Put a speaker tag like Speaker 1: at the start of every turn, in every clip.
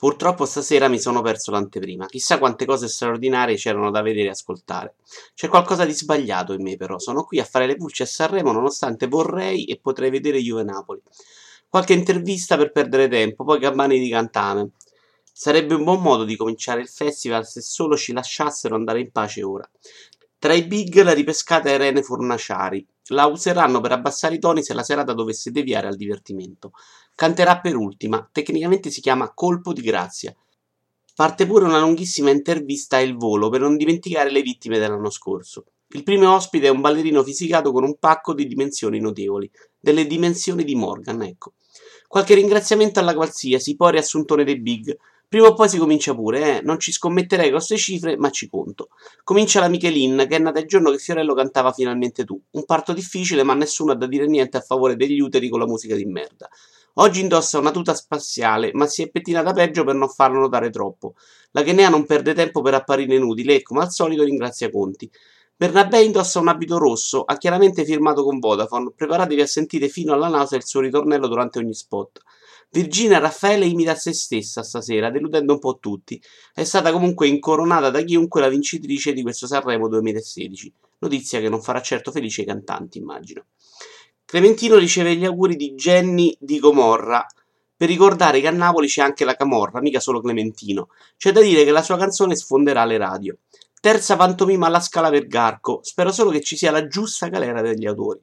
Speaker 1: Purtroppo stasera mi sono perso l'anteprima. Chissà quante cose straordinarie c'erano da vedere e ascoltare. C'è qualcosa di sbagliato in me, però. Sono qui a fare le pulci a Sanremo nonostante vorrei e potrei vedere Juve Napoli. Qualche intervista per perdere tempo, poi gabbani di cantame. Sarebbe un buon modo di cominciare il festival se solo ci lasciassero andare in pace ora. Tra i big la ripescata Irene Fornaciari. La useranno per abbassare i toni se la serata dovesse deviare al divertimento. Canterà per ultima, tecnicamente si chiama Colpo di grazia. Parte pure una lunghissima intervista a Il Volo per non dimenticare le vittime dell'anno scorso. Il primo ospite è un ballerino fisicato con un pacco di dimensioni notevoli, delle dimensioni di Morgan, ecco. Qualche ringraziamento alla qualsiasi, poi riassuntone dei big, Prima o poi si comincia pure, eh? Non ci scommetterei grosse cifre, ma ci conto. Comincia la Michelin, che è nata il giorno che Fiorello cantava finalmente tu. Un parto difficile, ma nessuno ha da dire niente a favore degli uteri con la musica di merda. Oggi indossa una tuta spaziale, ma si è pettinata peggio per non farlo notare troppo. La Chenea non perde tempo per apparire inutile e, come al solito, ringrazia Conti. Bernabé indossa un abito rosso, ha chiaramente firmato con Vodafone. Preparatevi a sentire fino alla nausea il suo ritornello durante ogni spot. Virginia Raffaele imita se stessa stasera, deludendo un po' tutti. È stata comunque incoronata da chiunque la vincitrice di questo Sanremo 2016. Notizia che non farà certo felice i cantanti, immagino. Clementino riceve gli auguri di Jenny di Gomorra. Per ricordare che a Napoli c'è anche la Camorra, mica solo Clementino. C'è da dire che la sua canzone sfonderà le radio. Terza pantomima alla Scala Vergarco. Spero solo che ci sia la giusta galera degli autori.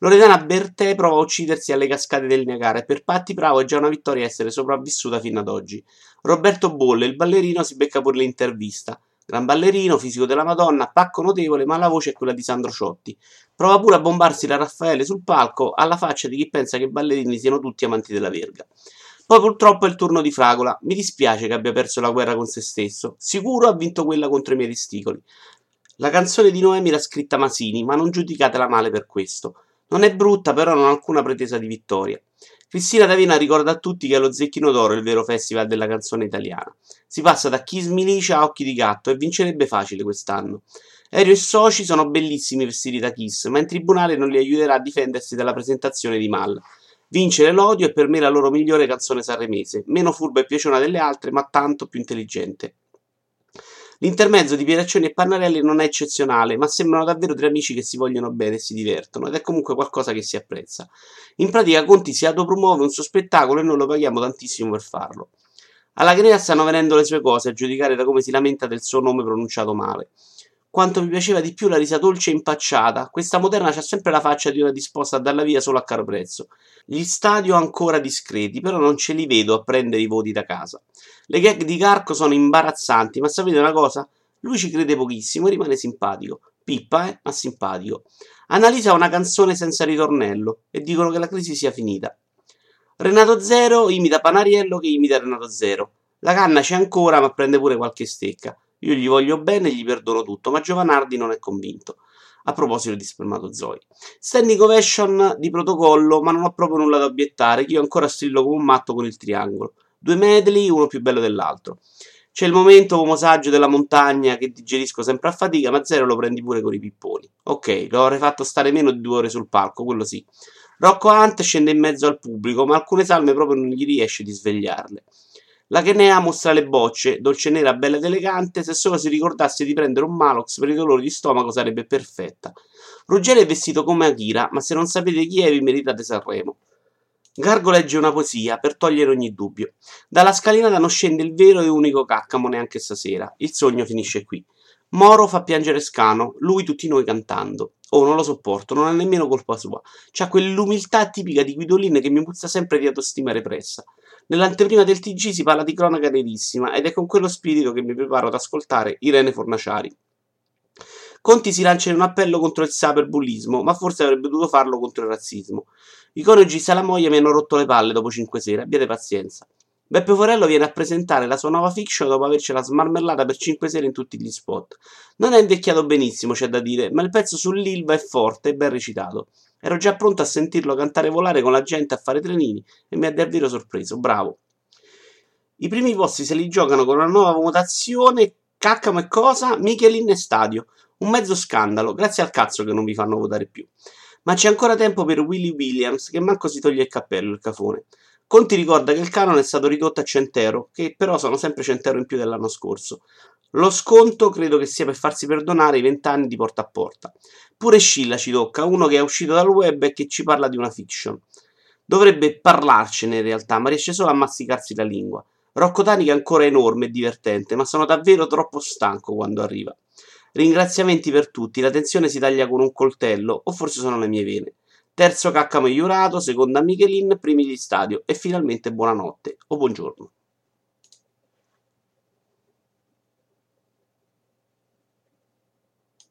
Speaker 1: Loredana Bertè prova a uccidersi alle cascate del Niagara e per Patti Bravo è già una vittoria essere sopravvissuta fino ad oggi. Roberto Bolle, il ballerino, si becca pure l'intervista. Gran ballerino, fisico della Madonna, pacco notevole, ma la voce è quella di Sandro Ciotti. Prova pure a bombarsi la Raffaele sul palco, alla faccia di chi pensa che i ballerini siano tutti amanti della verga. Poi purtroppo è il turno di Fragola. Mi dispiace che abbia perso la guerra con se stesso. Sicuro ha vinto quella contro i miei testicoli. La canzone di Noemi l'ha scritta Masini, ma non giudicatela male per questo. Non è brutta, però non ha alcuna pretesa di vittoria. Cristina D'Avena ricorda a tutti che è lo Zecchino d'Oro il vero festival della canzone italiana. Si passa da Kiss Milicia a Occhi di Gatto e vincerebbe facile quest'anno. Aereo e Soci sono bellissimi vestiti da Kiss, ma in tribunale non li aiuterà a difendersi dalla presentazione di Mal. Vincere l'odio è per me la loro migliore canzone sanremese, meno furba e piaciona delle altre, ma tanto più intelligente. L'intermezzo di Pieraccioni e Pannarelli non è eccezionale, ma sembrano davvero tre amici che si vogliono bene e si divertono, ed è comunque qualcosa che si apprezza. In pratica Conti si autopromuove un suo spettacolo e noi lo paghiamo tantissimo per farlo. Alla Grea stanno venendo le sue cose, a giudicare da come si lamenta del suo nome pronunciato male. Quanto mi piaceva di più la risa dolce e impacciata, questa moderna c'ha sempre la faccia di una disposta a darla via solo a caro prezzo. Gli stadio ancora discreti, però non ce li vedo a prendere i voti da casa. Le gag di Carco sono imbarazzanti, ma sapete una cosa? Lui ci crede pochissimo e rimane simpatico. Pippa, eh, ma simpatico. Analizza una canzone senza ritornello e dicono che la crisi sia finita. Renato Zero imita Panariello che imita Renato Zero. La canna c'è ancora, ma prende pure qualche stecca. Io gli voglio bene e gli perdono tutto, ma Giovanardi non è convinto. A proposito di spermatozoi. Standing ovation di protocollo, ma non ho proprio nulla da obiettare, che io ancora strillo come un matto con il triangolo. Due medley, uno più bello dell'altro. C'è il momento uomo saggio della montagna che digerisco sempre a fatica, ma zero lo prendi pure con i pipponi. Ok, lo avrei fatto stare meno di due ore sul palco, quello sì. Rocco Hunt scende in mezzo al pubblico, ma alcune salme proprio non gli riesce di svegliarle. La Chenea mostra le bocce, dolce nera, bella ed elegante, se solo si ricordasse di prendere un Malox per i dolori di stomaco sarebbe perfetta. Ruggero è vestito come Akira, ma se non sapete chi è vi meritate Sanremo. Gargo legge una poesia per togliere ogni dubbio. Dalla scalinata non scende il vero e unico caccamo neanche stasera. Il sogno finisce qui. Moro fa piangere Scano, lui tutti noi cantando. Oh, non lo sopporto, non è nemmeno colpa sua. C'ha quell'umiltà tipica di Guidolin che mi puzza sempre di autostima repressa. Nell'anteprima del TG si parla di cronaca nerissima ed è con quello spirito che mi preparo ad ascoltare Irene Fornaciari. Conti si lancia in un appello contro il cyberbullismo, ma forse avrebbe dovuto farlo contro il razzismo. I coniugi Salamoia mi hanno rotto le palle dopo cinque sere, abbiate pazienza. Beppe Forello viene a presentare la sua nuova fiction dopo avercela smarmellata per 5 sere in tutti gli spot. Non è invecchiato benissimo, c'è da dire, ma il pezzo sull'Ilva è forte e ben recitato. Ero già pronto a sentirlo cantare volare con la gente a fare trenini e mi ha davvero sorpreso, bravo. I primi posti se li giocano con una nuova votazione, caccamo e cosa? Michelin e Stadio. Un mezzo scandalo, grazie al cazzo che non vi fanno votare più. Ma c'è ancora tempo per Willy Williams, che manco si toglie il cappello, il cafone. Conti ricorda che il canone è stato ridotto a 100 euro, che però sono sempre 100 euro in più dell'anno scorso. Lo sconto credo che sia per farsi perdonare i 20 anni di porta a porta. Pure Scilla ci tocca, uno che è uscito dal web e che ci parla di una fiction. Dovrebbe parlarcene in realtà, ma riesce solo a masticarsi la lingua. Rocco Tanica è ancora enorme e divertente, ma sono davvero troppo stanco quando arriva. Ringraziamenti per tutti, la tensione si taglia con un coltello, o forse sono le mie vene. Terzo cacca migliorato, seconda Michelin, primi di stadio e finalmente buonanotte o buongiorno.